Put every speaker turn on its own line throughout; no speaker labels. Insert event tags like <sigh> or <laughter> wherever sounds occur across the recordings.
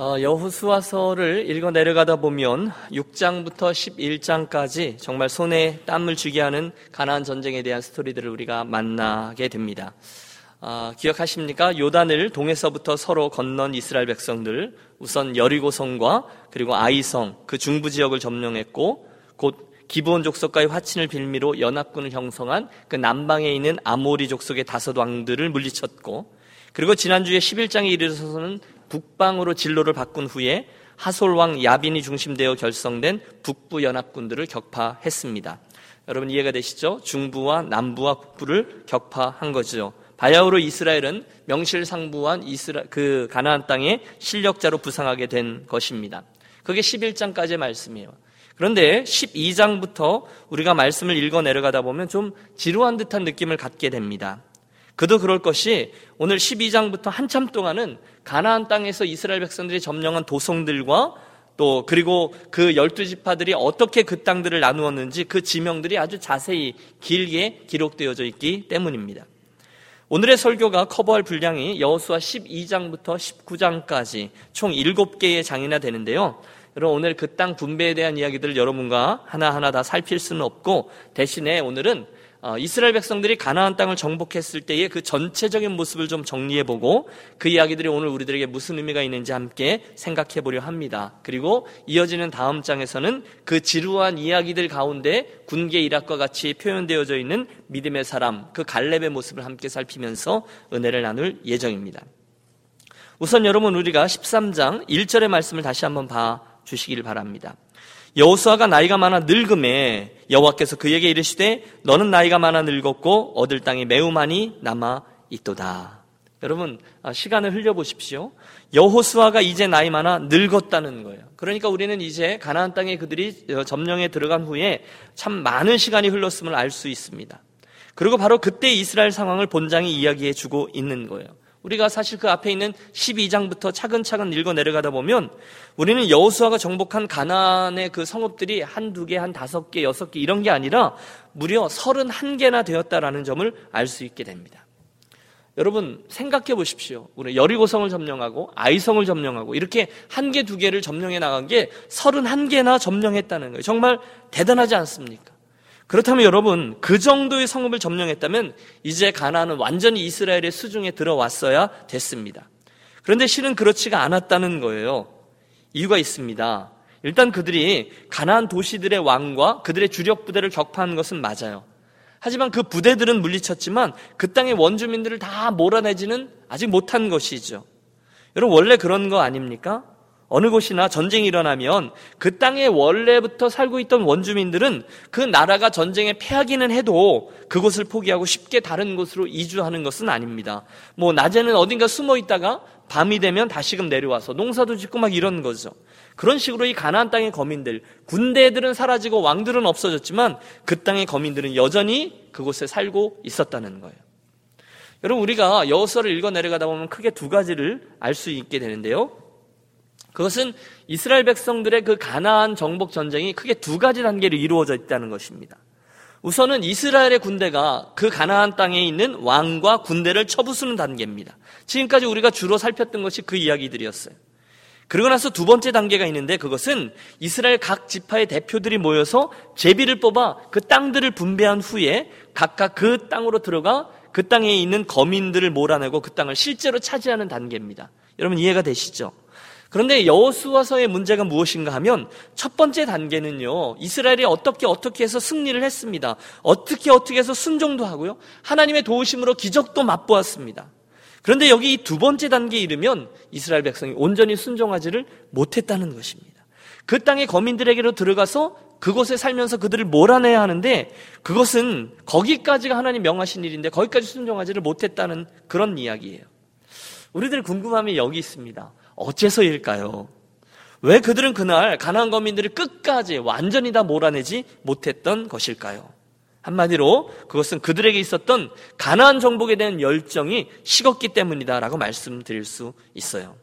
어, 여호수아서를 읽어 내려가다 보면 6장부터 11장까지 정말 손에 땀을 쥐게 하는 가나안 전쟁에 대한 스토리들을 우리가 만나게 됩니다. 아, 기억하십니까? 요단을 동에서부터 서로 건넌 이스라엘 백성들 우선 여리고성과 그리고 아이성 그 중부 지역을 점령했고 곧 기브온 족속과의 화친을 빌미로 연합군을 형성한 그 남방에 있는 아모리 족속의 다섯 왕들을 물리쳤고 그리고 지난주에 11장에 이르러서는 북방으로 진로를 바꾼 후에 하솔왕 야빈이 중심되어 결성된 북부 연합군들을 격파했습니다. 여러분 이해가 되시죠? 중부와 남부와 북부를 격파한 거죠. 바야흐로 이스라엘은 명실상부한 이스라 그 가나안 땅의 실력자로 부상하게 된 것입니다. 그게 11장까지의 말씀이에요. 그런데 12장부터 우리가 말씀을 읽어 내려가다 보면 좀 지루한 듯한 느낌을 갖게 됩니다. 그도 그럴 것이 오늘 12장부터 한참 동안은 가나안 땅에서 이스라엘 백성들이 점령한 도성들과 또 그리고 그 열두 지파들이 어떻게 그 땅들을 나누었는지 그 지명들이 아주 자세히 길게 기록되어져 있기 때문입니다. 오늘의 설교가 커버할 분량이 여호수아 12장부터 19장까지 총 7개의 장이나 되는데요. 여러분 오늘 그 땅 분배에 대한 이야기들을 여러분과 하나하나 다 살필 수는 없고 대신에 오늘은 어, 이스라엘 백성들이 가나안 땅을 정복했을 때의 그 전체적인 모습을 좀 정리해 보고 그 이야기들이 오늘 우리들에게 무슨 의미가 있는지 함께 생각해 보려 합니다. 그리고 이어지는 다음 장에서는 그 지루한 이야기들 가운데 군계 일학과 같이 표현되어져 있는 믿음의 사람, 그 갈렙의 모습을 함께 살피면서 은혜를 나눌 예정입니다. 우선 여러분 우리가 13장 1절의 말씀을 다시 한번 봐 주시기를 바랍니다. 여호수아가 나이가 많아 늙음에 여호와께서 그에게 이르시되 너는 나이가 많아 늙었고 얻을 땅이 매우 많이 남아 있도다. 여러분 아, 시간을 흘려 보십시오. 여호수아가 이제 나이 많아 늙었다는 거예요. 그러니까 우리는 이제 가나안 땅에 그들이 어, 점령에 들어간 후에 참 많은 시간이 흘렀음을 알 수 있습니다. 그리고 바로 그때 이스라엘 상황을 본장이 이야기해 주고 있는 거예요. 우리가 사실 그 앞에 있는 12장부터 차근차근 읽어 내려가다 보면 우리는 여호수아가 정복한 가나안의 그 성읍들이 한두 개, 한 다섯 개, 여섯 개 이런 게 아니라 무려 31개나 되었다라는 점을 알 수 있게 됩니다. 여러분 생각해 보십시오. 우리 여리고성을 점령하고 아이성을 점령하고 이렇게 한 개, 두 개를 점령해 나간 게 31개나 점령했다는 거예요. 정말 대단하지 않습니까? 그렇다면 여러분 그 정도의 성읍을 점령했다면 이제 가나안은 완전히 이스라엘의 수중에 들어왔어야 됐습니다. 그런데 실은 그렇지가 않았다는 거예요. 이유가 있습니다. 일단 그들이 가나안 도시들의 왕과 그들의 주력 부대를 격파한 것은 맞아요. 하지만 그 부대들은 물리쳤지만 그 땅의 원주민들을 다 몰아내지는 아직 못한 것이죠. 여러분 원래 그런 거 아닙니까? 어느 곳이나 전쟁이 일어나면 그 땅에 원래부터 살고 있던 원주민들은 그 나라가 전쟁에 패하기는 해도 그곳을 포기하고 쉽게 다른 곳으로 이주하는 것은 아닙니다. 뭐 낮에는 어딘가 숨어 있다가 밤이 되면 다시금 내려와서 농사도 짓고 막 이런 거죠. 그런 식으로 이 가나안 땅의 거민들, 군대들은 사라지고 왕들은 없어졌지만 그 땅의 거민들은 여전히 그곳에 살고 있었다는 거예요. 여러분 우리가 여호수아를 읽어 내려가다 보면 크게 두 가지를 알 수 있게 되는데요. 그것은 이스라엘 백성들의 그 가나안 정복 전쟁이 크게 두 가지 단계로 이루어져 있다는 것입니다. 우선은 이스라엘의 군대가 그 가나안 땅에 있는 왕과 군대를 쳐부수는 단계입니다. 지금까지 우리가 주로 살폈던 것이 그 이야기들이었어요. 그리고 나서 두 번째 단계가 있는데 그것은 이스라엘 각 지파의 대표들이 모여서 제비를 뽑아 그 땅들을 분배한 후에 각각 그 땅으로 들어가 그 땅에 있는 거민들을 몰아내고 그 땅을 실제로 차지하는 단계입니다. 여러분 이해가 되시죠? 그런데 여호수아서의 문제가 무엇인가 하면 첫 번째 단계는요. 이스라엘이 어떻게 어떻게 해서 승리를 했습니다. 어떻게 어떻게 해서 순종도 하고요. 하나님의 도우심으로 기적도 맛보았습니다. 그런데 여기 두 번째 단계에 이르면 이스라엘 백성이 온전히 순종하지를 못했다는 것입니다. 그 땅의 거민들에게로 들어가서 그곳에 살면서 그들을 몰아내야 하는데 그것은 거기까지가 하나님 명하신 일인데 거기까지 순종하지를 못했다는 그런 이야기예요. 우리들 궁금함이 여기 있습니다. 어째서일까요? 왜 그들은 그날 가나안 거민들을 끝까지 완전히 다 몰아내지 못했던 것일까요? 한마디로 그것은 그들에게 있었던 가나안 정복에 대한 열정이 식었기 때문이다라고 말씀드릴 수 있어요.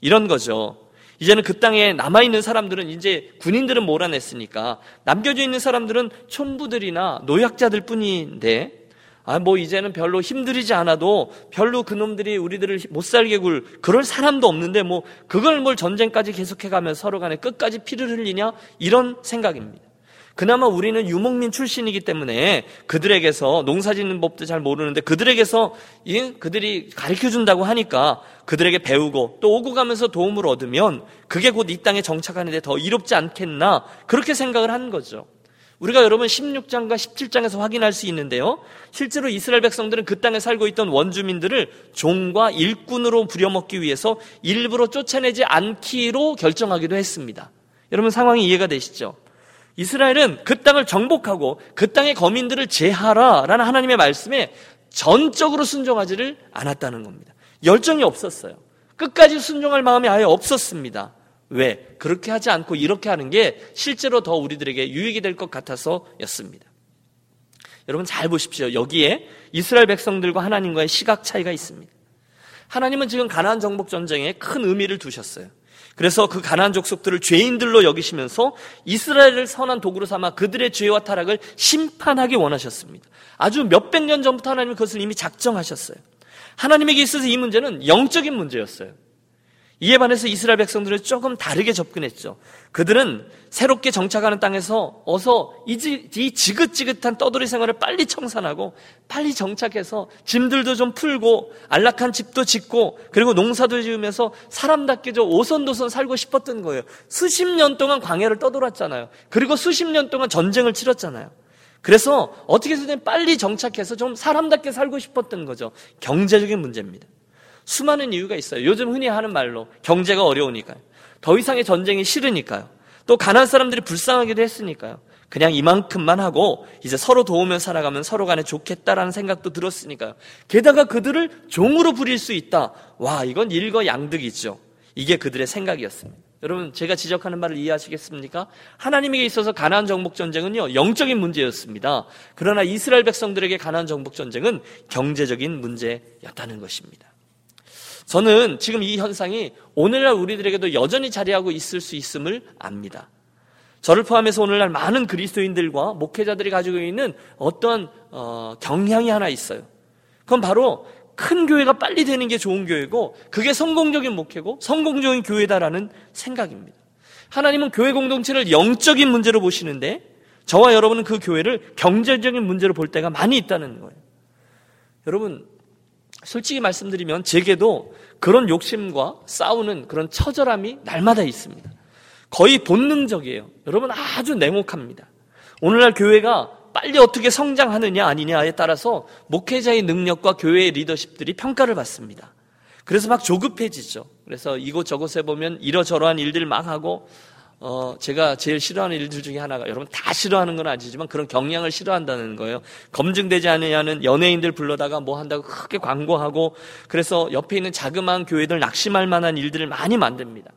이런 거죠. 이제는 그 땅에 남아 있는 사람들은 이제 군인들은 몰아냈으니까 남겨져 있는 사람들은 촌부들이나 노약자들 뿐인데 아, 뭐 이제는 별로 힘들이지 않아도 별로 그놈들이 우리들을 못 살게 굴 그럴 사람도 없는데 뭐 그걸 뭘 전쟁까지 계속해 가면 서로 간에 끝까지 피를 흘리냐? 이런 생각입니다. 그나마 우리는 유목민 출신이기 때문에 그들에게서 농사 짓는 법도 잘 모르는데 그들에게서 그들이 가르쳐 준다고 하니까 그들에게 배우고 또 오고 가면서 도움을 얻으면 그게 곧 이 땅에 정착하는데 더 이롭지 않겠나 그렇게 생각을 한 거죠. 우리가 여러분 16장과 17장에서 확인할 수 있는데요. 실제로 이스라엘 백성들은 그 땅에 살고 있던 원주민들을 종과 일꾼으로 부려먹기 위해서 일부러 쫓아내지 않기로 결정하기도 했습니다. 여러분 상황이 이해가 되시죠? 이스라엘은 그 땅을 정복하고 그 땅의 거민들을 제하라라는 하나님의 말씀에 전적으로 순종하지를 않았다는 겁니다. 열정이 없었어요. 끝까지 순종할 마음이 아예 없었습니다. 왜? 그렇게 하지 않고 이렇게 하는 게 실제로 더 우리들에게 유익이 될 것 같아서였습니다. 여러분 잘 보십시오. 여기에 이스라엘 백성들과 하나님과의 시각 차이가 있습니다. 하나님은 지금 가나안 정복 전쟁에 큰 의미를 두셨어요. 그래서 그 가나안 족속들을 죄인들로 여기시면서 이스라엘을 선한 도구로 삼아 그들의 죄와 타락을 심판하기 원하셨습니다. 아주 몇백 년 전부터 하나님은 그것을 이미 작정하셨어요. 하나님에게 있어서 이 문제는 영적인 문제였어요. 이에 반해서 이스라엘 백성들은 조금 다르게 접근했죠. 그들은 새롭게 정착하는 땅에서 어서 이, 지긋지긋한 떠돌이 생활을 빨리 청산하고 빨리 정착해서 짐들도 좀 풀고 안락한 집도 짓고 그리고 농사도 지으면서 사람답게 좀 오선도선 살고 싶었던 거예요. 수십 년 동안 광야를 떠돌았잖아요. 그리고 수십 년 동안 전쟁을 치렀잖아요. 그래서 어떻게 해서든 빨리 정착해서 좀 사람답게 살고 싶었던 거죠. 경제적인 문제입니다. 수많은 이유가 있어요. 요즘 흔히 하는 말로 경제가 어려우니까요. 더 이상의 전쟁이 싫으니까요. 또 가난 사람들이 불쌍하기도 했으니까요. 그냥 이만큼만 하고 이제 서로 도우며 살아가면 서로 간에 좋겠다라는 생각도 들었으니까요. 게다가 그들을 종으로 부릴 수 있다. 와, 이건 일거양득이죠. 이게 그들의 생각이었습니다. 여러분, 제가 지적하는 말을 이해하시겠습니까? 하나님에게 있어서 가나안 정복 전쟁은요, 영적인 문제였습니다. 그러나 이스라엘 백성들에게 가나안 정복 전쟁은 경제적인 문제였다는 것입니다. 저는 지금 이 현상이 오늘날 우리들에게도 여전히 자리하고 있을 수 있음을 압니다. 저를 포함해서 오늘날 많은 그리스도인들과 목회자들이 가지고 있는 어떤 어, 경향이 하나 있어요. 그건 바로 큰 교회가 빨리 되는 게 좋은 교회고 그게 성공적인 목회고 성공적인 교회다라는 생각입니다. 하나님은 교회 공동체를 영적인 문제로 보시는데 저와 여러분은 그 교회를 경제적인 문제로 볼 때가 많이 있다는 거예요. 여러분 솔직히 말씀드리면 제게도 그런 욕심과 싸우는 그런 처절함이 날마다 있습니다. 거의 본능적이에요. 여러분 아주 냉혹합니다. 오늘날 교회가 빨리 어떻게 성장하느냐 아니냐에 따라서 목회자의 능력과 교회의 리더십들이 평가를 받습니다. 그래서 막 조급해지죠. 그래서 이곳저곳에 보면 이러저러한 일들 막 하고 어, 제가 제일 싫어하는 일들 중에 하나가 여러분 다 싫어하는 건 아니지만 그런 경향을 싫어한다는 거예요. 검증되지 않느냐는 연예인들 불러다가 뭐 한다고 크게 광고하고 그래서 옆에 있는 자그마한 교회들 낙심할 만한 일들을 많이 만듭니다.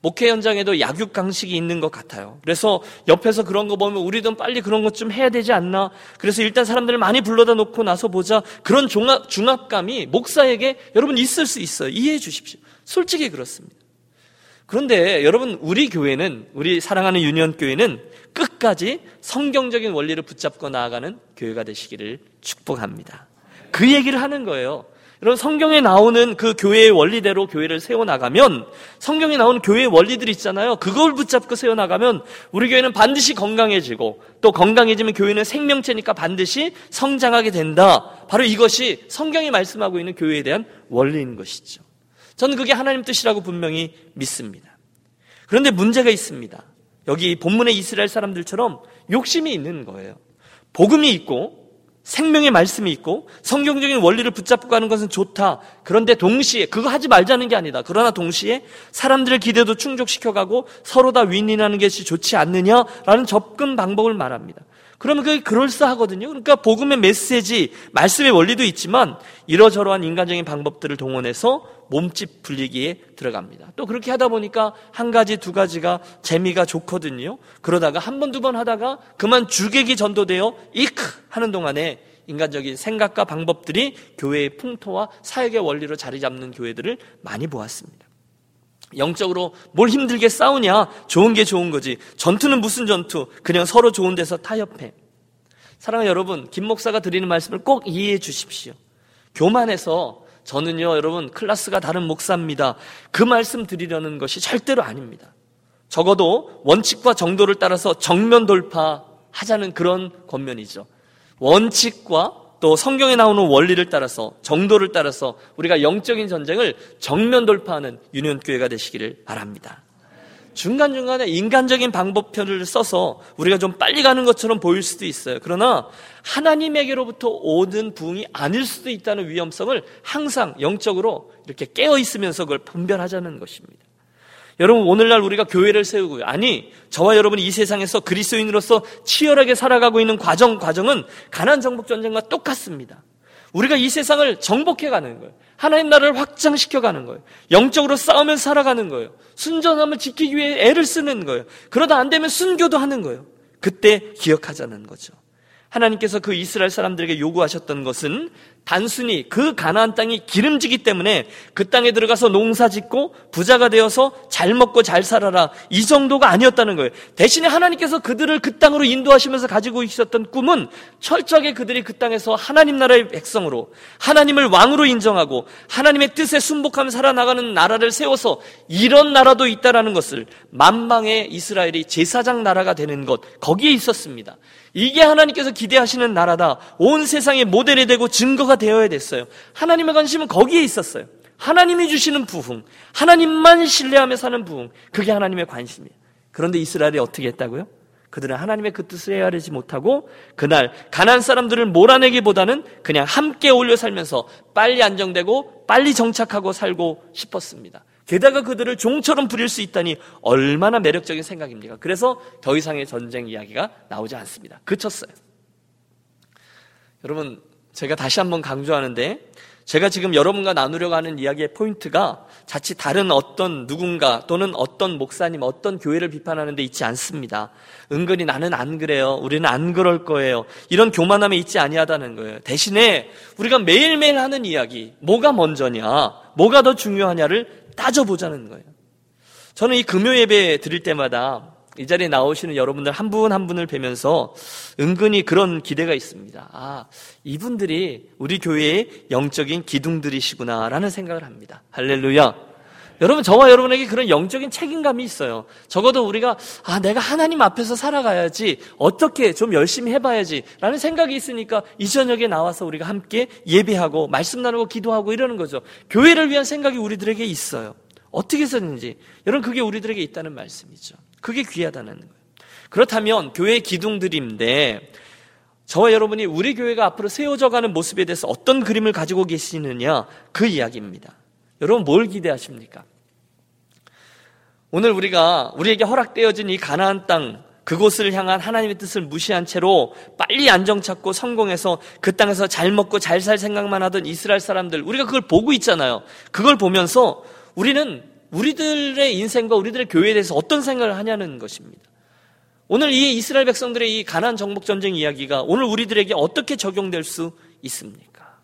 목회 현장에도 약육강식이 있는 것 같아요. 그래서 옆에서 그런 거 보면 우리도 빨리 그런 것 좀 해야 되지 않나. 그래서 일단 사람들을 많이 불러다 놓고 나서 보자. 그런 종합, 중압감이 목사에게 여러분 있을 수 있어요. 이해해 주십시오. 솔직히 그렇습니다. 그런데 여러분 우리 교회는 우리 사랑하는 유년 교회는 끝까지 성경적인 원리를 붙잡고 나아가는 교회가 되시기를 축복합니다. 그 얘기를 하는 거예요. 여러분 성경에 나오는 그 교회의 원리대로 교회를 세워 나가면 성경에 나오는 교회의 원리들 있잖아요. 그걸 붙잡고 세워 나가면 우리 교회는 반드시 건강해지고 또 건강해지면 교회는 생명체니까 반드시 성장하게 된다. 바로 이것이 성경이 말씀하고 있는 교회에 대한 원리인 것이죠. 저는 그게 하나님 뜻이라고 분명히 믿습니다. 그런데 문제가 있습니다. 여기 본문의 이스라엘 사람들처럼 욕심이 있는 거예요. 복음이 있고 생명의 말씀이 있고 성경적인 원리를 붙잡고 가는 것은 좋다. 그런데 동시에 그거 하지 말자는 게 아니다. 그러나 동시에 사람들의 기대도 충족시켜가고 서로 다 윈윈하는 것이 좋지 않느냐라는 접근 방법을 말합니다. 그러면 그게 그럴싸하거든요. 그러니까 복음의 메시지, 말씀의 원리도 있지만 이러저러한 인간적인 방법들을 동원해서 몸집 불리기에 들어갑니다. 또 그렇게 하다 보니까 한 가지, 두 가지가 재미가 좋거든요. 그러다가 한 번, 두 번 하다가 그만 주객이 전도되어 이크 하는 동안에 인간적인 생각과 방법들이 교회의 풍토와 사역의 원리로 자리 잡는 교회들을 많이 보았습니다. 영적으로 뭘 힘들게 싸우냐? 좋은 게 좋은 거지. 전투는 무슨 전투? 그냥 서로 좋은 데서 타협해. 사랑하는 여러분, 김 목사가 드리는 말씀을 꼭 이해해 주십시오. 교만해서 저는요, 여러분, 클래스가 다른 목사입니다. 그 말씀 드리려는 것이 절대로 아닙니다. 적어도 원칙과 정도를 따라서 정면 돌파하자는 그런 권면이죠. 원칙과 또 성경에 나오는 원리를 따라서 정도를 따라서 우리가 영적인 전쟁을 정면 돌파하는 유년교회가 되시기를 바랍니다. 중간중간에 인간적인 방법편을 써서 우리가 좀 빨리 가는 것처럼 보일 수도 있어요. 그러나 하나님에게로부터 오는 부흥이 아닐 수도 있다는 위험성을 항상 영적으로 이렇게 깨어 있으면서 그걸 분별하자는 것입니다. 여러분 오늘날 우리가 교회를 세우고요. 아니 저와 여러분이 이 세상에서 그리스도인으로서 치열하게 살아가고 있는 과정 과정은 가난 정복 전쟁과 똑같습니다. 우리가 이 세상을 정복해 가는 거예요. 하나님 나라를 확장시켜 가는 거예요. 영적으로 싸우면 살아가는 거예요. 순전함을 지키기 위해 애를 쓰는 거예요. 그러다 안 되면 순교도 하는 거예요. 그때 기억하자는 거죠. 하나님께서 그 이스라엘 사람들에게 요구하셨던 것은 단순히 그 가나안 땅이 기름지기 때문에 그 땅에 들어가서 농사 짓고 부자가 되어서 잘 먹고 잘 살아라 이 정도가 아니었다는 거예요. 대신에 하나님께서 그들을 그 땅으로 인도하시면서 가지고 있었던 꿈은 철저하게 그들이 그 땅에서 하나님 나라의 백성으로 하나님을 왕으로 인정하고 하나님의 뜻에 순복하며 살아나가는 나라를 세워서 이런 나라도 있다라는 것을 만방의 이스라엘이 제사장 나라가 되는 것 거기에 있었습니다. 이게 하나님께서 기대하시는 나라다. 온 세상의 모델이 되고 증거가 되어야 됐어요. 하나님의 관심은 거기에 있었어요. 하나님이 주시는 부흥, 하나님만 신뢰하며 사는 부흥, 그게 하나님의 관심이에요. 그런데 이스라엘이 어떻게 했다고요? 그들은 하나님의 그 뜻을 헤아리지 못하고 그날 가난 사람들을 몰아내기보다는 그냥 함께 어울려 살면서 빨리 안정되고 빨리 정착하고 살고 싶었습니다. 게다가 그들을 종처럼 부릴 수 있다니 얼마나 매력적인 생각입니까? 그래서 더 이상의 전쟁 이야기가 나오지 않습니다. 그쳤어요. 여러분, 제가 다시 한번 강조하는데, 제가 지금 여러분과 나누려고 하는 이야기의 포인트가 자칫 다른 어떤 누군가 또는 어떤 목사님, 어떤 교회를 비판하는 데 있지 않습니다. 은근히 나는 안 그래요. 우리는 안 그럴 거예요. 이런 교만함에 있지 아니하다는 거예요. 대신에 우리가 매일매일 하는 이야기, 뭐가 먼저냐, 뭐가 더 중요하냐를 따져보자는 거예요. 저는 이 금요 예배 드릴 때마다 이 자리에 나오시는 여러분들 한 분한 한 분을 뵈면서 은근히 그런 기대가 있습니다. 아, 이분들이 우리 교회의 영적인 기둥들이시구나라는 생각을 합니다. 할렐루야. 여러분, 저와 여러분에게 그런 영적인 책임감이 있어요. 적어도 우리가, 아, 내가 하나님 앞에서 살아가야지, 어떻게 좀 열심히 해봐야지, 라는 생각이 있으니까 이 저녁에 나와서 우리가 함께 예배하고, 말씀 나누고, 기도하고 이러는 거죠. 교회를 위한 생각이 우리들에게 있어요. 어떻게 했는지 여러분, 그게 우리들에게 있다는 말씀이죠. 그게 귀하다는 거예요. 그렇다면, 교회의 기둥들인데, 저와 여러분이 우리 교회가 앞으로 세워져 가는 모습에 대해서 어떤 그림을 가지고 계시느냐, 그 이야기입니다. 여러분 뭘 기대하십니까? 오늘 우리가 우리에게 허락되어진 이 가나안 땅 그곳을 향한 하나님의 뜻을 무시한 채로 빨리 안정 찾고 성공해서 그 땅에서 잘 먹고 잘 살 생각만 하던 이스라엘 사람들 우리가 그걸 보고 있잖아요. 그걸 보면서 우리는 우리들의 인생과 우리들의 교회에 대해서 어떤 생각을 하냐는 것입니다. 오늘 이 이스라엘 백성들의 이 가난 정복 전쟁 이야기가 오늘 우리들에게 어떻게 적용될 수 있습니까?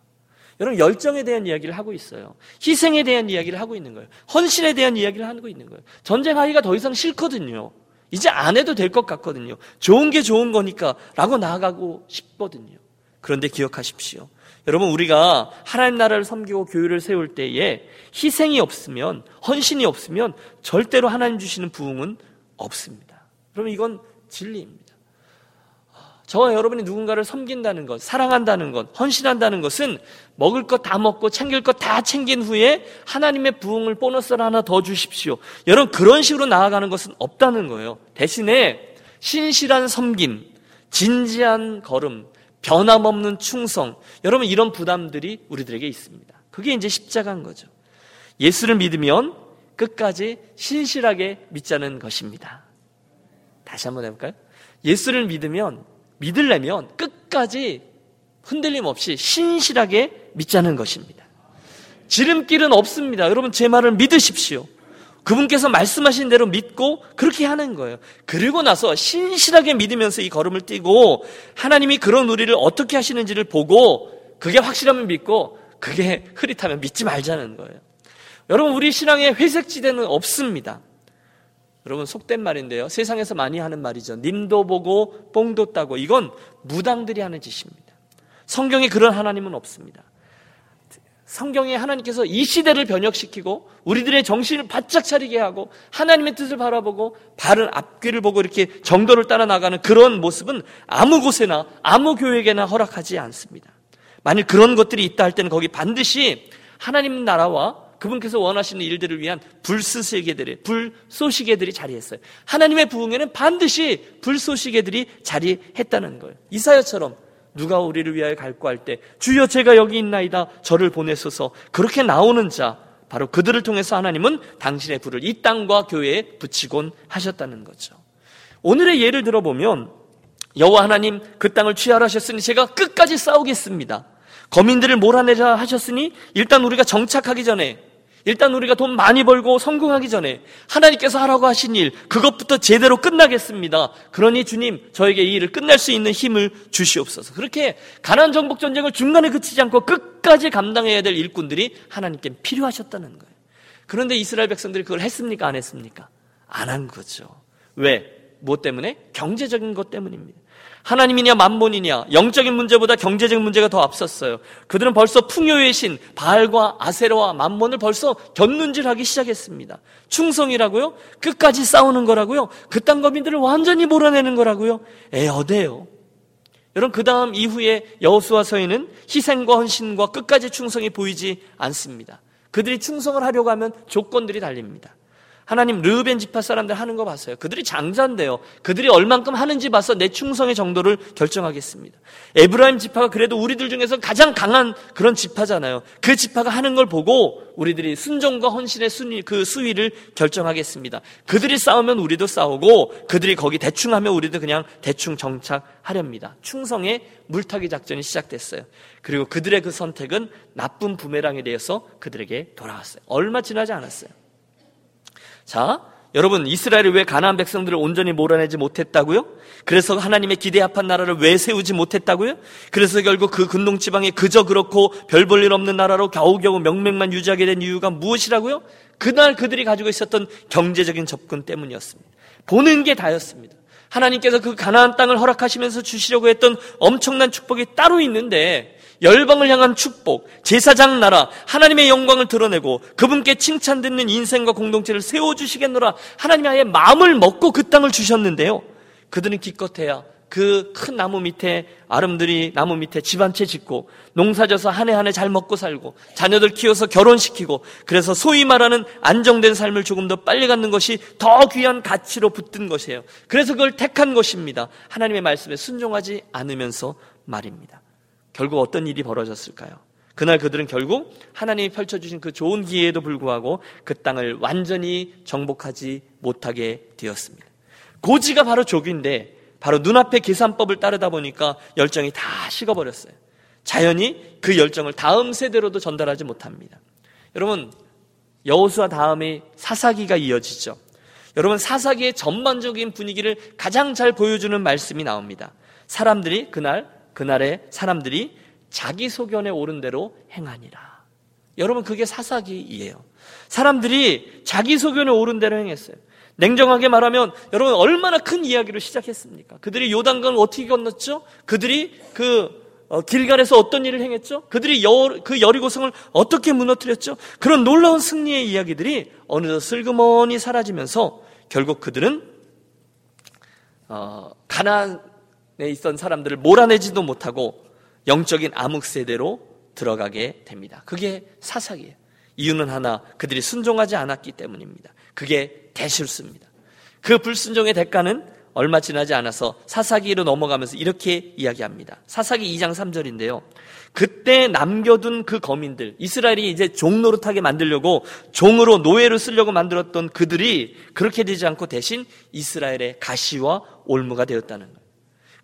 여러분 열정에 대한 이야기를 하고 있어요. 희생에 대한 이야기를 하고 있는 거예요. 헌신에 대한 이야기를 하고 있는 거예요. 전쟁하기가 더 이상 싫거든요. 이제 안 해도 될 것 같거든요. 좋은 게 좋은 거니까 라고 나아가고 싶거든요. 그런데 기억하십시오. 여러분 우리가 하나님 나라를 섬기고 교회를 세울 때에 희생이 없으면 헌신이 없으면 절대로 하나님 주시는 부흥은 없습니다. 그러면 이건 진리입니다. 저와 여러분이 누군가를 섬긴다는 것, 사랑한다는 것, 헌신한다는 것은 먹을 것 다 먹고 챙길 것 다 챙긴 후에 하나님의 부흥을 보너스를 하나 더 주십시오. 여러분 그런 식으로 나아가는 것은 없다는 거예요. 대신에 신실한 섬김, 진지한 걸음, 변함없는 충성. 여러분 이런 부담들이 우리들에게 있습니다. 그게 이제 십자가인 거죠. 예수를 믿으면 끝까지 신실하게 믿자는 것입니다. 다시 한번 해볼까요? 예수를 믿으면 믿으려면 끝까지 흔들림 없이 신실하게 믿자는 것입니다. 지름길은 없습니다. 여러분 제 말을 믿으십시오. 그분께서 말씀하신 대로 믿고 그렇게 하는 거예요. 그리고 나서 신실하게 믿으면서 이 걸음을 뛰고 하나님이 그런 우리를 어떻게 하시는지를 보고 그게 확실하면 믿고 그게 흐릿하면 믿지 말자는 거예요. 여러분 우리 신앙에 회색 지대는 없습니다. 여러분 속된 말인데요. 세상에서 많이 하는 말이죠. 님도 보고 뽕도 따고 이건 무당들이 하는 짓입니다. 성경에 그런 하나님은 없습니다. 성경에 하나님께서 이 시대를 변혁시키고 우리들의 정신을 바짝 차리게 하고 하나님의 뜻을 바라보고 바른 앞귀를 보고 이렇게 정도를 따라 나가는 그런 모습은 아무 곳에나 아무 교회에게나 허락하지 않습니다. 만일 그런 것들이 있다 할 때는 거기 반드시 하나님 나라와 그분께서 원하시는 일들을 위한 불스세계들이 불쏘시개들이 자리했어요. 하나님의 부흥에는 반드시 불쏘시개들이 자리했다는 거예요. 이사야처럼 누가 우리를 위하여 갈고 할때 주여 제가 여기 있나이다 저를 보내소서 그렇게 나오는 자 바로 그들을 통해서 하나님은 당신의 불을 이 땅과 교회에 붙이곤 하셨다는 거죠. 오늘의 예를 들어보면 여호와 하나님 그 땅을 취하하셨으니 제가 끝까지 싸우겠습니다. 거민들을 몰아내자 하셨으니 일단 우리가 정착하기 전에 일단 우리가 돈 많이 벌고 성공하기 전에 하나님께서 하라고 하신 일, 그것부터 제대로 끝나겠습니다. 그러니 주님, 저에게 이 일을 끝낼 수 있는 힘을 주시옵소서. 그렇게 가난 정복 전쟁을 중간에 그치지 않고 끝까지 감당해야 될 일꾼들이 하나님께 필요하셨다는 거예요. 그런데 이스라엘 백성들이 그걸 했습니까? 안 했습니까? 안 한 거죠. 왜? 뭐 때문에? 경제적인 것 때문입니다. 하나님이냐 만몬이냐 영적인 문제보다 경제적 문제가 더 앞섰어요. 그들은 벌써 풍요의 신 바알과 아세라와 만몬을 벌써 견눈질하기 시작했습니다. 충성이라고요? 끝까지 싸우는 거라고요? 그땅 거민들을 완전히 몰아내는 거라고요? 에 어데요. 여러분 그 다음 이후에 여호수아서에는 희생과 헌신과 끝까지 충성이 보이지 않습니다. 그들이 충성을 하려고 하면 조건들이 달립니다. 하나님 르벤 지파 사람들 하는 거 봤어요. 그들이 장자인데요. 그들이 얼만큼 하는지 봐서 내 충성의 정도를 결정하겠습니다. 에브라임 지파가 그래도 우리들 중에서 가장 강한 그런 지파잖아요. 그 지파가 하는 걸 보고 우리들이 순종과 헌신의 순위, 그 수위를 결정하겠습니다. 그들이 싸우면 우리도 싸우고 그들이 거기 대충 하면 우리도 그냥 대충 정착하렵니다. 충성의 물타기 작전이 시작됐어요. 그리고 그들의 그 선택은 나쁜 부메랑에 대해서 그들에게 돌아왔어요. 얼마 지나지 않았어요. 자, 여러분 이스라엘이 왜 가나안 백성들을 온전히 몰아내지 못했다고요? 그래서 하나님의 기대 합한 나라를 왜 세우지 못했다고요? 그래서 결국 그 근동 지방에 그저 그렇고 별 볼 일 없는 나라로 겨우겨우 명맥만 유지하게 된 이유가 무엇이라고요? 그날 그들이 가지고 있었던 경제적인 접근 때문이었습니다. 보는 게 다였습니다. 하나님께서 그 가나안 땅을 허락하시면서 주시려고 했던 엄청난 축복이 따로 있는데 열방을 향한 축복, 제사장 나라, 하나님의 영광을 드러내고 그분께 칭찬 듣는 인생과 공동체를 세워주시겠노라 하나님 아예 마음을 먹고 그 땅을 주셨는데요. 그들은 기껏해야 그 큰 나무 밑에 아름드리 나무 밑에 집 한 채 짓고 농사져서 한 해 한 해 잘 먹고 살고 자녀들 키워서 결혼시키고 그래서 소위 말하는 안정된 삶을 조금 더 빨리 갖는 것이 더 귀한 가치로 붙든 것이에요. 그래서 그걸 택한 것입니다. 하나님의 말씀에 순종하지 않으면서 말입니다. 결국 어떤 일이 벌어졌을까요? 그날 그들은 결국 하나님이 펼쳐주신 그 좋은 기회에도 불구하고 그 땅을 완전히 정복하지 못하게 되었습니다. 고지가 바로 족인데 바로 눈앞의 계산법을 따르다 보니까 열정이 다 식어버렸어요. 자연히 그 열정을 다음 세대로도 전달하지 못합니다. 여러분 여호수아 다음에 사사기가 이어지죠. 여러분 사사기의 전반적인 분위기를 가장 잘 보여주는 말씀이 나옵니다. 사람들이 그날 그날의 사람들이 자기 소견에 오른 대로 행하니라. 여러분 그게 사사기이에요. 사람들이 자기 소견에 오른 대로 행했어요. 냉정하게 말하면 여러분 얼마나 큰 이야기로 시작했습니까? 그들이 요단강을 어떻게 건넜죠? 그들이 그 어, 길갈에서 어떤 일을 행했죠? 그들이 여, 그 여리고성을 어떻게 무너뜨렸죠? 그런 놀라운 승리의 이야기들이 어느덧 슬그머니 사라지면서 결국 그들은 어, 가난 있던 사람들을 몰아내지도 못하고 영적인 암흑 세대로 들어가게 됩니다. 그게 사사기예요. 이유는 하나, 그들이 순종하지 않았기 때문입니다. 그게 대실수입니다. 그 불순종의 대가는 얼마 지나지 않아서 사사기로 넘어가면서 이렇게 이야기합니다. 사사기 2장 3절인데요. 그때 남겨둔 그 거민들, 이스라엘이 이제 종 노릇하게 만들려고 종으로 노예로 쓰려고 만들었던 그들이 그렇게 되지 않고 대신 이스라엘의 가시와 올무가 되었다는 거예요.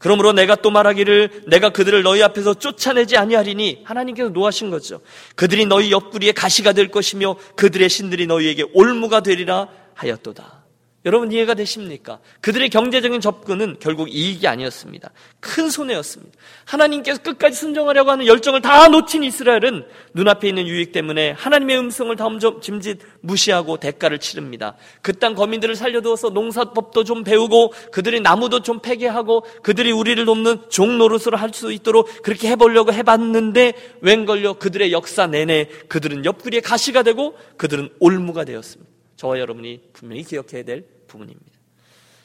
그러므로 내가 또 말하기를 내가 그들을 너희 앞에서 쫓아내지 아니하리니 하나님께서 노하신 거죠. 그들이 너희 옆구리에 가시가 될 것이며 그들의 신들이 너희에게 올무가 되리라 하였도다. 여러분 이해가 되십니까? 그들의 경제적인 접근은 결국 이익이 아니었습니다. 큰 손해였습니다. 하나님께서 끝까지 순종하려고 하는 열정을 다 놓친 이스라엘은 눈앞에 있는 유익 때문에 하나님의 음성을 점점 짐짓 무시하고 대가를 치릅니다. 그 땅 거민들을 살려두어서 농사법도 좀 배우고 그들이 나무도 좀 폐기하고 그들이 우리를 돕는 종 노릇으로 할 수 있도록 그렇게 해보려고 해봤는데 웬걸요 그들의 역사 내내 그들은 옆구리에 가시가 되고 그들은 올무가 되었습니다. 저와 여러분이 분명히 기억해야 될 부분입니다.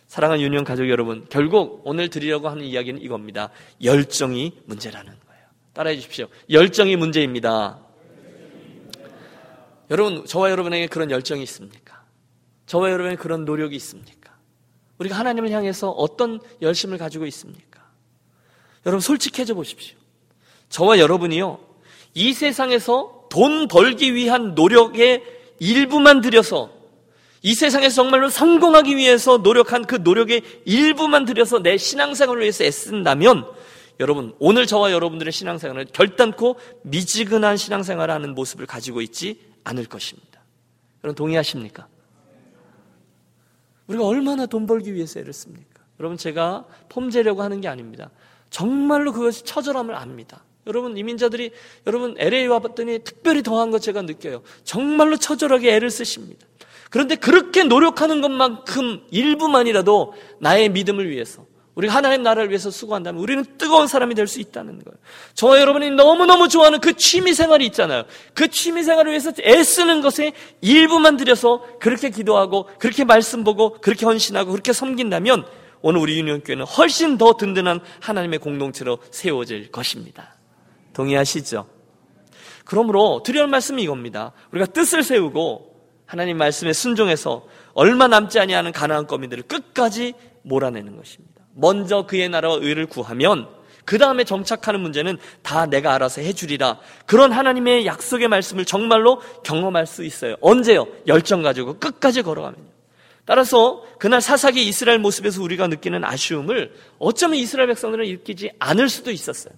사랑하는 유년 가족 여러분, 결국 오늘 드리려고 하는 이야기는 이겁니다. 열정이 문제라는 거예요. 따라해 주십시오. 열정이 문제입니다. 여러분, 저와 여러분에게 그런 열정이 있습니까? 저와 여러분에게 그런 노력이 있습니까? 우리가 하나님을 향해서 어떤 열심을 가지고 있습니까? 여러분, 솔직해져 보십시오. 저와 여러분이요, 이 세상에서 돈 벌기 위한 노력의 일부만 들여서 이 세상에서 정말로 성공하기 위해서 노력한 그 노력의 일부만 들여서 내 신앙생활을 위해서 애쓴다면 여러분 오늘 저와 여러분들의 신앙생활은 결단코 미지근한 신앙생활을 하는 모습을 가지고 있지 않을 것입니다. 여러분 동의하십니까? 우리가 얼마나 돈 벌기 위해서 애를 씁니까? 여러분 제가 폼재려고 하는 게 아닙니다. 정말로 그것이 처절함을 압니다. 여러분 이민자들이 여러분 LA 와봤더니 특별히 더한 것 제가 느껴요. 정말로 처절하게 애를 쓰십니다. 그런데 그렇게 노력하는 것만큼 일부만이라도 나의 믿음을 위해서 우리가 하나님 나라를 위해서 수고한다면 우리는 뜨거운 사람이 될 수 있다는 거예요. 저 여러분이 너무너무 좋아하는 그 취미 생활이 있잖아요. 그 취미 생활을 위해서 애쓰는 것에 일부만 들여서 그렇게 기도하고 그렇게 말씀 보고 그렇게 헌신하고 그렇게 섬긴다면 오늘 우리 유년교회는 훨씬 더 든든한 하나님의 공동체로 세워질 것입니다. 동의하시죠? 그러므로 드릴 말씀이 이겁니다. 우리가 뜻을 세우고 하나님 말씀에 순종해서 얼마 남지 아니하는 가나안 거민들을 끝까지 몰아내는 것입니다. 먼저 그의 나라와 의를 구하면 그 다음에 정착하는 문제는 다 내가 알아서 해주리라. 그런 하나님의 약속의 말씀을 정말로 경험할 수 있어요. 언제요? 열정 가지고 끝까지 걸어가면요. 따라서 그날 사사기 이스라엘 모습에서 우리가 느끼는 아쉬움을 어쩌면 이스라엘 백성들은 느끼지 않을 수도 있었어요.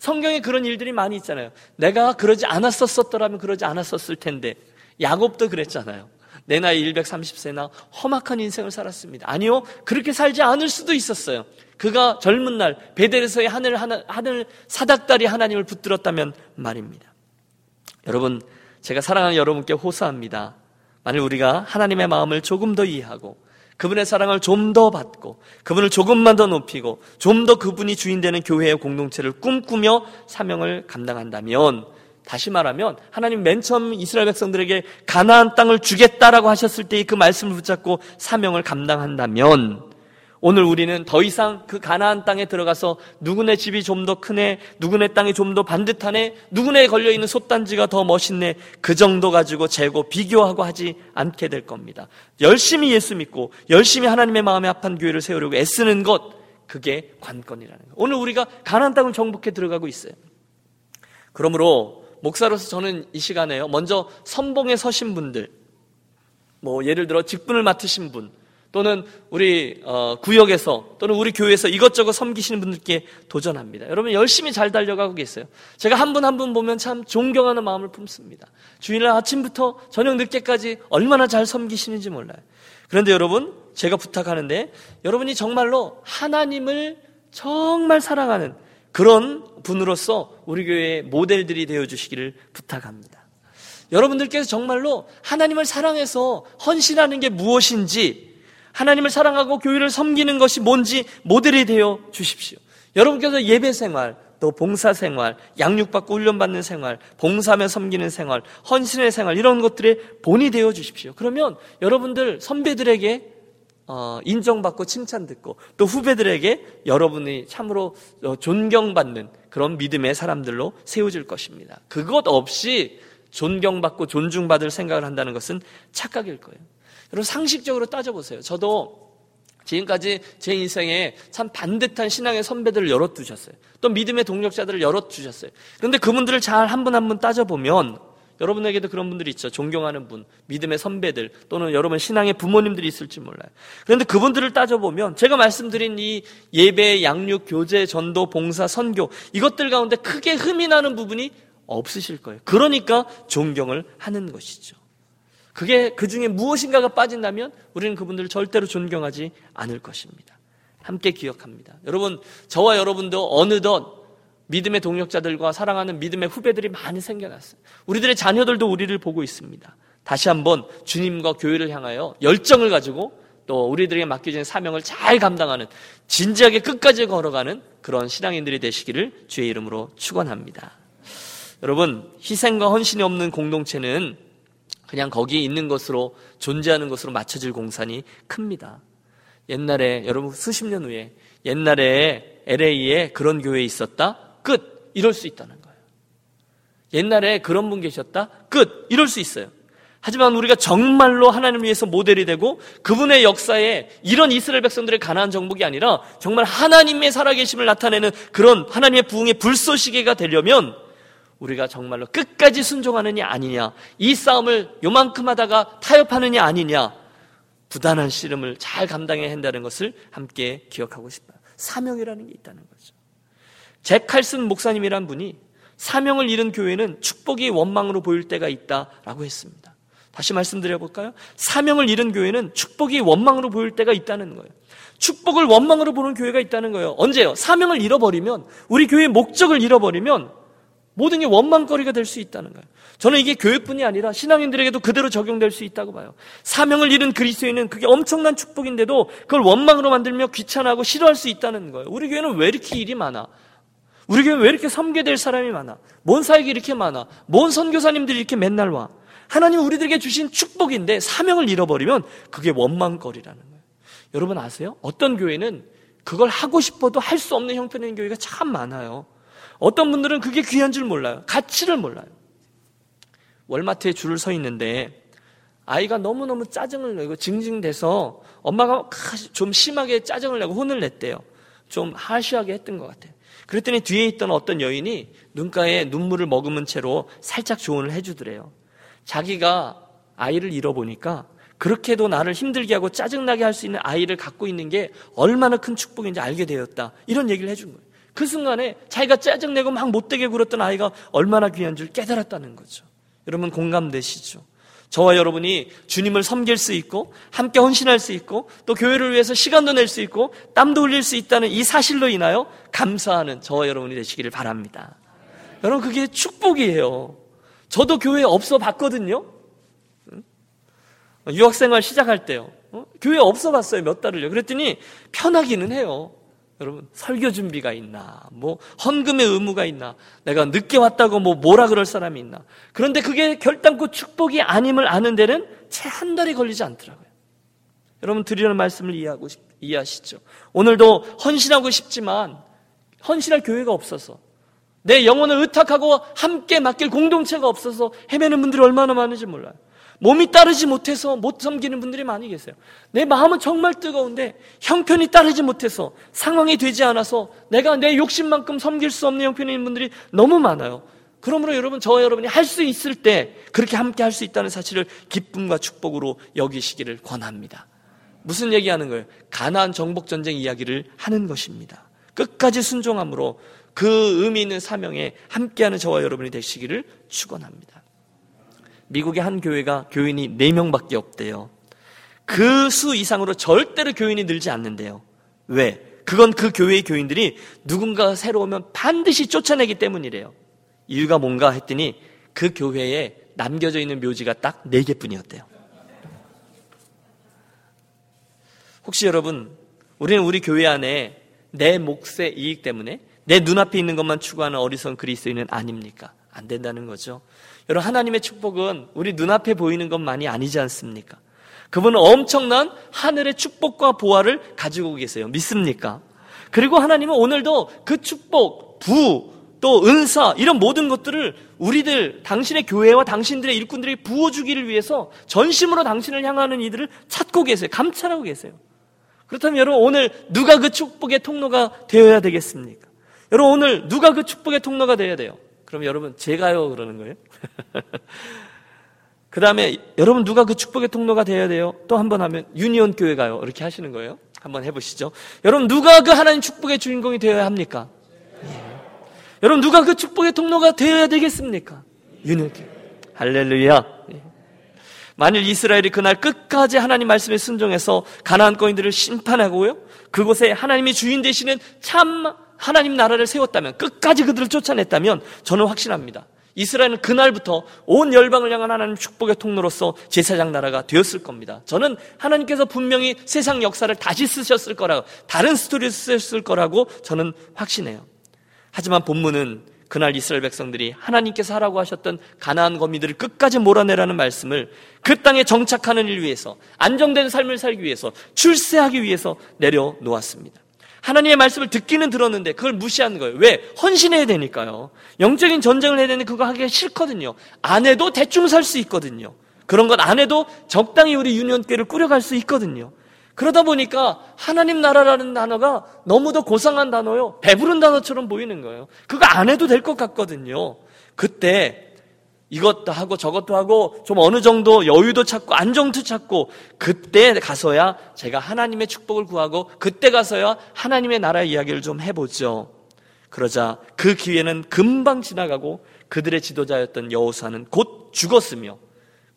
성경에 그런 일들이 많이 있잖아요. 내가 그러지 않았었더라면 그러지 않았었을 텐데. 야곱도 그랬잖아요. 내 나이 130세나 험악한 인생을 살았습니다. 아니요. 그렇게 살지 않을 수도 있었어요. 그가 젊은 날 베델에서의 하늘, 하늘, 하늘 사닥다리 하나님을 붙들었다면 말입니다. 여러분, 제가 사랑하는 여러분께 호소합니다. 만일 우리가 하나님의 마음을 조금 더 이해하고 그분의 사랑을 좀 더 받고 그분을 조금만 더 높이고 좀 더 그분이 주인 되는 교회의 공동체를 꿈꾸며 사명을 감당한다면 다시 말하면 하나님 맨 처음 이스라엘 백성들에게 가나안 땅을 주겠다라고 하셨을 때그 말씀을 붙잡고 사명을 감당한다면 오늘 우리는 더 이상 그 가나안 땅에 들어가서 누구네 집이 좀 더 크네, 누구네 땅이 좀 더 반듯하네, 누구네 걸려 있는 솥단지가 더 멋있네, 그 정도 가지고 재고 비교하고 하지 않게 될 겁니다. 열심히 예수 믿고 열심히 하나님의 마음에 합한 교회를 세우려고 애쓰는 것, 그게 관건이라는 거예요. 오늘 우리가 가나안 땅을 정복해 들어가고 있어요. 그러므로 목사로서 저는 이 시간에요. 먼저 선봉에 서신 분들, 뭐 예를 들어 직분을 맡으신 분, 또는 우리 어, 구역에서 또는 우리 교회에서 이것저것 섬기시는 분들께 도전합니다. 여러분 열심히 잘 달려가고 계세요. 제가 한분 한 분 보면 참 존경하는 마음을 품습니다. 주일날 아침부터 저녁 늦게까지 얼마나 잘 섬기시는지 몰라요. 그런데 여러분 제가 부탁하는데 여러분이 정말로 하나님을 정말 사랑하는 그런 분으로서 우리 교회의 모델들이 되어 주시기를 부탁합니다. 여러분들께서 정말로 하나님을 사랑해서 헌신하는 게 무엇인지 하나님을 사랑하고 교회를 섬기는 것이 뭔지 모델이 되어 주십시오. 여러분께서 예배 생활, 또 봉사 생활, 양육받고 훈련받는 생활, 봉사하며 섬기는 생활, 헌신의 생활, 이런 것들에 본이 되어 주십시오. 그러면 여러분들 선배들에게 어, 인정받고 칭찬 듣고 또 후배들에게 여러분이 참으로 어, 존경받는 그런 믿음의 사람들로 세워질 것입니다. 그것 없이 존경받고 존중받을 생각을 한다는 것은 착각일 거예요. 여러분 상식적으로 따져보세요. 저도 지금까지 제 인생에 참 반듯한 신앙의 선배들을 열어두셨어요. 또 믿음의 동력자들을 열어두셨어요. 그런데 그분들을 잘 한 분 한 분 따져보면 여러분에게도 그런 분들이 있죠. 존경하는 분, 믿음의 선배들, 또는 여러분 신앙의 부모님들이 있을지 몰라요. 그런데 그분들을 따져보면 제가 말씀드린 이 예배, 양육, 교제, 전도, 봉사, 선교 이것들 가운데 크게 흠이 나는 부분이 없으실 거예요. 그러니까 존경을 하는 것이죠. 그게 그 중에 무엇인가가 빠진다면 우리는 그분들을 절대로 존경하지 않을 것입니다. 함께 기억합니다. 여러분, 저와 여러분도 어느덧 믿음의 동력자들과 사랑하는 믿음의 후배들이 많이 생겨났어요. 우리들의 자녀들도 우리를 보고 있습니다. 다시 한번 주님과 교회를 향하여 열정을 가지고 또 우리들에게 맡겨진 사명을 잘 감당하는 진지하게 끝까지 걸어가는 그런 신앙인들이 되시기를 주의 이름으로 축원합니다. 여러분 희생과 헌신이 없는 공동체는 그냥 거기 있는 것으로 존재하는 것으로 맞춰질 공산이 큽니다. 옛날에 여러분 수십 년 후에 옛날에 LA에 그런 교회 있었다 끝 이럴 수 있다는 거예요. 옛날에 그런 분 계셨다 끝 이럴 수 있어요. 하지만 우리가 정말로 하나님을 위해서 모델이 되고 그분의 역사에 이런 이스라엘 백성들의 가난한 정복이 아니라 정말 하나님의 살아계심을 나타내는 그런 하나님의 부흥의 불쏘시개가 되려면 우리가 정말로 끝까지 순종하느냐 아니냐 이 싸움을 요만큼 하다가 타협하느냐 아니냐 부단한 씨름을 잘 감당해야 한다는 것을 함께 기억하고 싶어요. 사명이라는 게 있다는 거죠. 잭 칼슨 목사님이란 분이 사명을 잃은 교회는 축복이 원망으로 보일 때가 있다라고 했습니다. 다시 말씀드려 볼까요? 사명을 잃은 교회는 축복이 원망으로 보일 때가 있다는 거예요. 축복을 원망으로 보는 교회가 있다는 거예요. 언제요? 사명을 잃어버리면 우리 교회의 목적을 잃어버리면 모든 게 원망거리가 될 수 있다는 거예요. 저는 이게 교회뿐이 아니라 신앙인들에게도 그대로 적용될 수 있다고 봐요. 사명을 잃은 그리스도인은 그게 엄청난 축복인데도 그걸 원망으로 만들며 귀찮아하고 싫어할 수 있다는 거예요. 우리 교회는 왜 이렇게 일이 많아? 우리 교회 왜 이렇게 섬게 될 사람이 많아? 뭔 사역이 이렇게 많아? 뭔 선교사님들이 이렇게 맨날 와? 하나님 우리들에게 주신 축복인데 사명을 잃어버리면 그게 원망거리라는 거예요. 여러분 아세요? 어떤 교회는 그걸 하고 싶어도 할 수 없는 형편의 교회가 참 많아요. 어떤 분들은 그게 귀한 줄 몰라요. 가치를 몰라요. 월마트에 줄을 서 있는데 아이가 너무너무 짜증을 내고 징징대서 엄마가 좀 심하게 짜증을 내고 혼을 냈대요. 좀 하시하게 했던 것 같아요. 그랬더니 뒤에 있던 어떤 여인이 눈가에 눈물을 머금은 채로 살짝 조언을 해주더래요. 자기가 아이를 잃어보니까 그렇게도 나를 힘들게 하고 짜증나게 할 수 있는 아이를 갖고 있는 게 얼마나 큰 축복인지 알게 되었다. 이런 얘기를 해준 거예요. 그 순간에 자기가 짜증내고 막 못되게 굴었던 아이가 얼마나 귀한 줄 깨달았다는 거죠. 여러분 공감되시죠? 저와 여러분이 주님을 섬길 수 있고 함께 헌신할 수 있고 또 교회를 위해서 시간도 낼 수 있고 땀도 흘릴 수 있다는 이 사실로 인하여 감사하는 저와 여러분이 되시기를 바랍니다. 여러분 그게 축복이에요. 저도 교회에 없어 봤거든요. 유학생활 시작할 때요. 어? 교회 없어 봤어요. 몇 달을요. 그랬더니 편하기는 해요. 여러분, 설교 준비가 있나? 뭐, 헌금의 의무가 있나? 내가 늦게 왔다고 뭐, 뭐라 그럴 사람이 있나? 그런데 그게 결단코 축복이 아님을 아는 데는 채 한 달이 걸리지 않더라고요. 여러분, 드리는 말씀을 이해하고, 이해하시죠? 오늘도 헌신하고 싶지만, 헌신할 교회가 없어서, 내 영혼을 의탁하고 함께 맡길 공동체가 없어서 헤매는 분들이 얼마나 많은지 몰라요. 몸이 따르지 못해서 못 섬기는 분들이 많이 계세요. 내 마음은 정말 뜨거운데 형편이 따르지 못해서 상황이 되지 않아서 내가 내 욕심만큼 섬길 수 없는 형편인 분들이 너무 많아요. 그러므로 여러분, 저와 여러분이 할 수 있을 때 그렇게 함께 할 수 있다는 사실을 기쁨과 축복으로 여기시기를 권합니다. 무슨 얘기하는 거예요? 가나안 정복 전쟁 이야기를 하는 것입니다. 끝까지 순종함으로 그 의미 있는 사명에 함께하는 저와 여러분이 되시기를 축원합니다. 미국의 한 교회가 교인이 4명밖에 없대요. 그 수 이상으로 절대로 교인이 늘지 않는데요. 왜? 그건 그 교회의 교인들이 누군가가 새로 오면 반드시 쫓아내기 때문이래요. 이유가 뭔가 했더니 그 교회에 남겨져 있는 묘지가 딱 4개 뿐이었대요. 혹시 여러분, 우리는 우리 교회 안에 내 몫의 이익 때문에 내 눈앞에 있는 것만 추구하는 어리석은 그리스도인은 아닙니까? 안 된다는 거죠. 여러분 하나님의 축복은 우리 눈앞에 보이는 것만이 아니지 않습니까? 그분은 엄청난 하늘의 축복과 보화를 가지고 계세요. 믿습니까? 그리고 하나님은 오늘도 그 축복, 부, 또 은사 이런 모든 것들을 우리들 당신의 교회와 당신들의 일꾼들이 부어주기를 위해서 전심으로 당신을 향하는 이들을 찾고 계세요. 감찰하고 계세요. 그렇다면 여러분 오늘 누가 그 축복의 통로가 되어야 되겠습니까? 여러분 오늘 누가 그 축복의 통로가 되어야 돼요? 그럼 여러분 제가요 그러는 거예요? <laughs> 그 다음에 여러분 누가 그 축복의 통로가 되어야 돼요? 또 한 번 하면 유니온 교회 가요 이렇게 하시는 거예요? 한번 해보시죠. 여러분 누가 그 하나님 축복의 주인공이 되어야 합니까? 예. 여러분 누가 그 축복의 통로가 되어야 되겠습니까? 유니온 교회. 할렐루야. 예. 만일 이스라엘이 그날 끝까지 하나님 말씀에 순종해서 가나안 거인들을 심판하고요. 그곳에 하나님이 주인 되시는 참 하나님 나라를 세웠다면 끝까지 그들을 쫓아냈다면 저는 확신합니다. 이스라엘은 그날부터 온 열방을 향한 하나님 축복의 통로로서 제사장 나라가 되었을 겁니다. 저는 하나님께서 분명히 세상 역사를 다시 쓰셨을 거라고 다른 스토리를 쓰셨을 거라고 저는 확신해요. 하지만 본문은 그날 이스라엘 백성들이 하나님께서 하라고 하셨던 가나안 거미들을 끝까지 몰아내라는 말씀을 그 땅에 정착하는 일 위해서 안정된 삶을 살기 위해서 출세하기 위해서 내려놓았습니다. 하나님의 말씀을 듣기는 들었는데 그걸 무시하는 거예요. 왜? 헌신해야 되니까요. 영적인 전쟁을 해야 되는데 그거 하기가 싫거든요. 안 해도 대충 살 수 있거든요. 그런 것안 해도 적당히 우리 유년교를 꾸려갈 수 있거든요. 그러다 보니까 하나님 나라라는 단어가 너무도 고상한 단어요. 배부른 단어처럼 보이는 거예요. 그거 안 해도 될 것 같거든요. 그때 이것도 하고 저것도 하고 좀 어느 정도 여유도 찾고 안정도 찾고 그때 가서야 제가 하나님의 축복을 구하고 그때 가서야 하나님의 나라의 이야기를 좀 해보죠. 그러자 그 기회는 금방 지나가고 그들의 지도자였던 여호사는 곧 죽었으며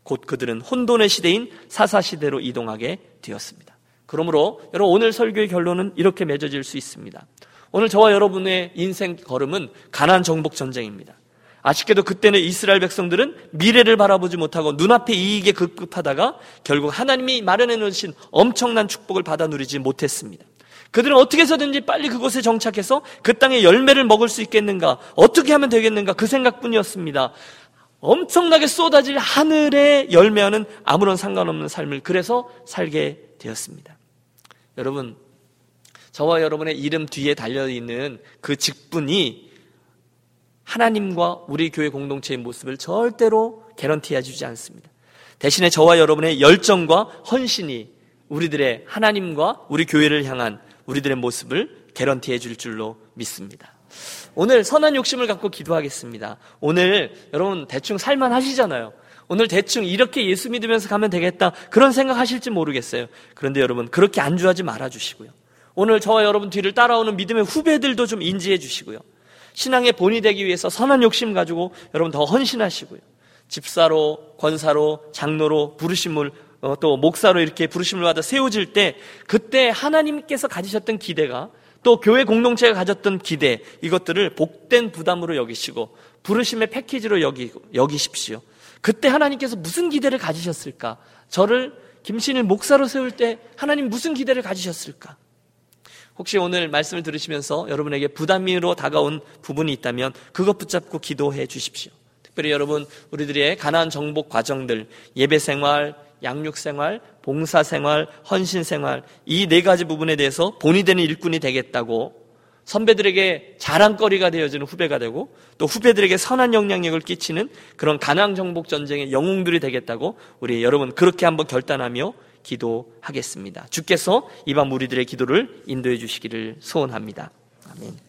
곧 그들은 혼돈의 시대인 사사 시대로 이동하게 되었습니다. 그러므로 여러분 오늘 설교의 결론은 이렇게 맺어질 수 있습니다. 오늘 저와 여러분의 인생 걸음은 가난 정복 전쟁입니다. 아쉽게도 그때는 이스라엘 백성들은 미래를 바라보지 못하고 눈앞에 이익에 급급하다가 결국 하나님이 마련해 놓으신 엄청난 축복을 받아 누리지 못했습니다. 그들은 어떻게 해서든지 빨리 그곳에 정착해서 그 땅의 열매를 먹을 수 있겠는가, 어떻게 하면 되겠는가 그 생각뿐이었습니다. 엄청나게 쏟아질 하늘의 열매와는 아무런 상관없는 삶을 그래서 살게 되었습니다. 여러분, 저와 여러분의 이름 뒤에 달려있는 그 직분이 하나님과 우리 교회 공동체의 모습을 절대로 개런티해 주지 않습니다. 대신에 저와 여러분의 열정과 헌신이 우리들의 하나님과 우리 교회를 향한 우리들의 모습을 개런티해 줄 줄로 믿습니다. 오늘 선한 욕심을 갖고 기도하겠습니다. 오늘 여러분 대충 살만 하시잖아요. 오늘 대충 이렇게 예수 믿으면서 가면 되겠다. 그런 생각 하실지 모르겠어요. 그런데 여러분, 그렇게 안주하지 말아 주시고요. 오늘 저와 여러분 뒤를 따라오는 믿음의 후배들도 좀 인지해 주시고요. 신앙의 본이 되기 위해서 선한 욕심 가지고 여러분 더 헌신하시고요. 집사로, 권사로, 장로로 부르심을 어, 또 목사로 이렇게 부르심을 받아 세워질 때 그때 하나님께서 가지셨던 기대가 또 교회 공동체가 가졌던 기대 이것들을 복된 부담으로 여기시고 부르심의 패키지로 여기, 여기십시오. 그때 하나님께서 무슨 기대를 가지셨을까? 저를 김신일 목사로 세울 때 하나님 무슨 기대를 가지셨을까? 혹시 오늘 말씀을 들으시면서 여러분에게 부담으로 다가온 부분이 있다면 그것 붙잡고 기도해 주십시오. 특별히 여러분 우리들의 가난 정복 과정들 예배 생활, 양육 생활, 봉사 생활, 헌신 생활 이 네 가지 부분에 대해서 본이 되는 일꾼이 되겠다고 선배들에게 자랑거리가 되어지는 후배가 되고 또 후배들에게 선한 영향력을 끼치는 그런 가난 정복 전쟁의 영웅들이 되겠다고 우리 여러분 그렇게 한번 결단하며 기도하겠습니다. 주께서 이밤 우리들의 기도를 인도해 주시기를 소원합니다. 아멘.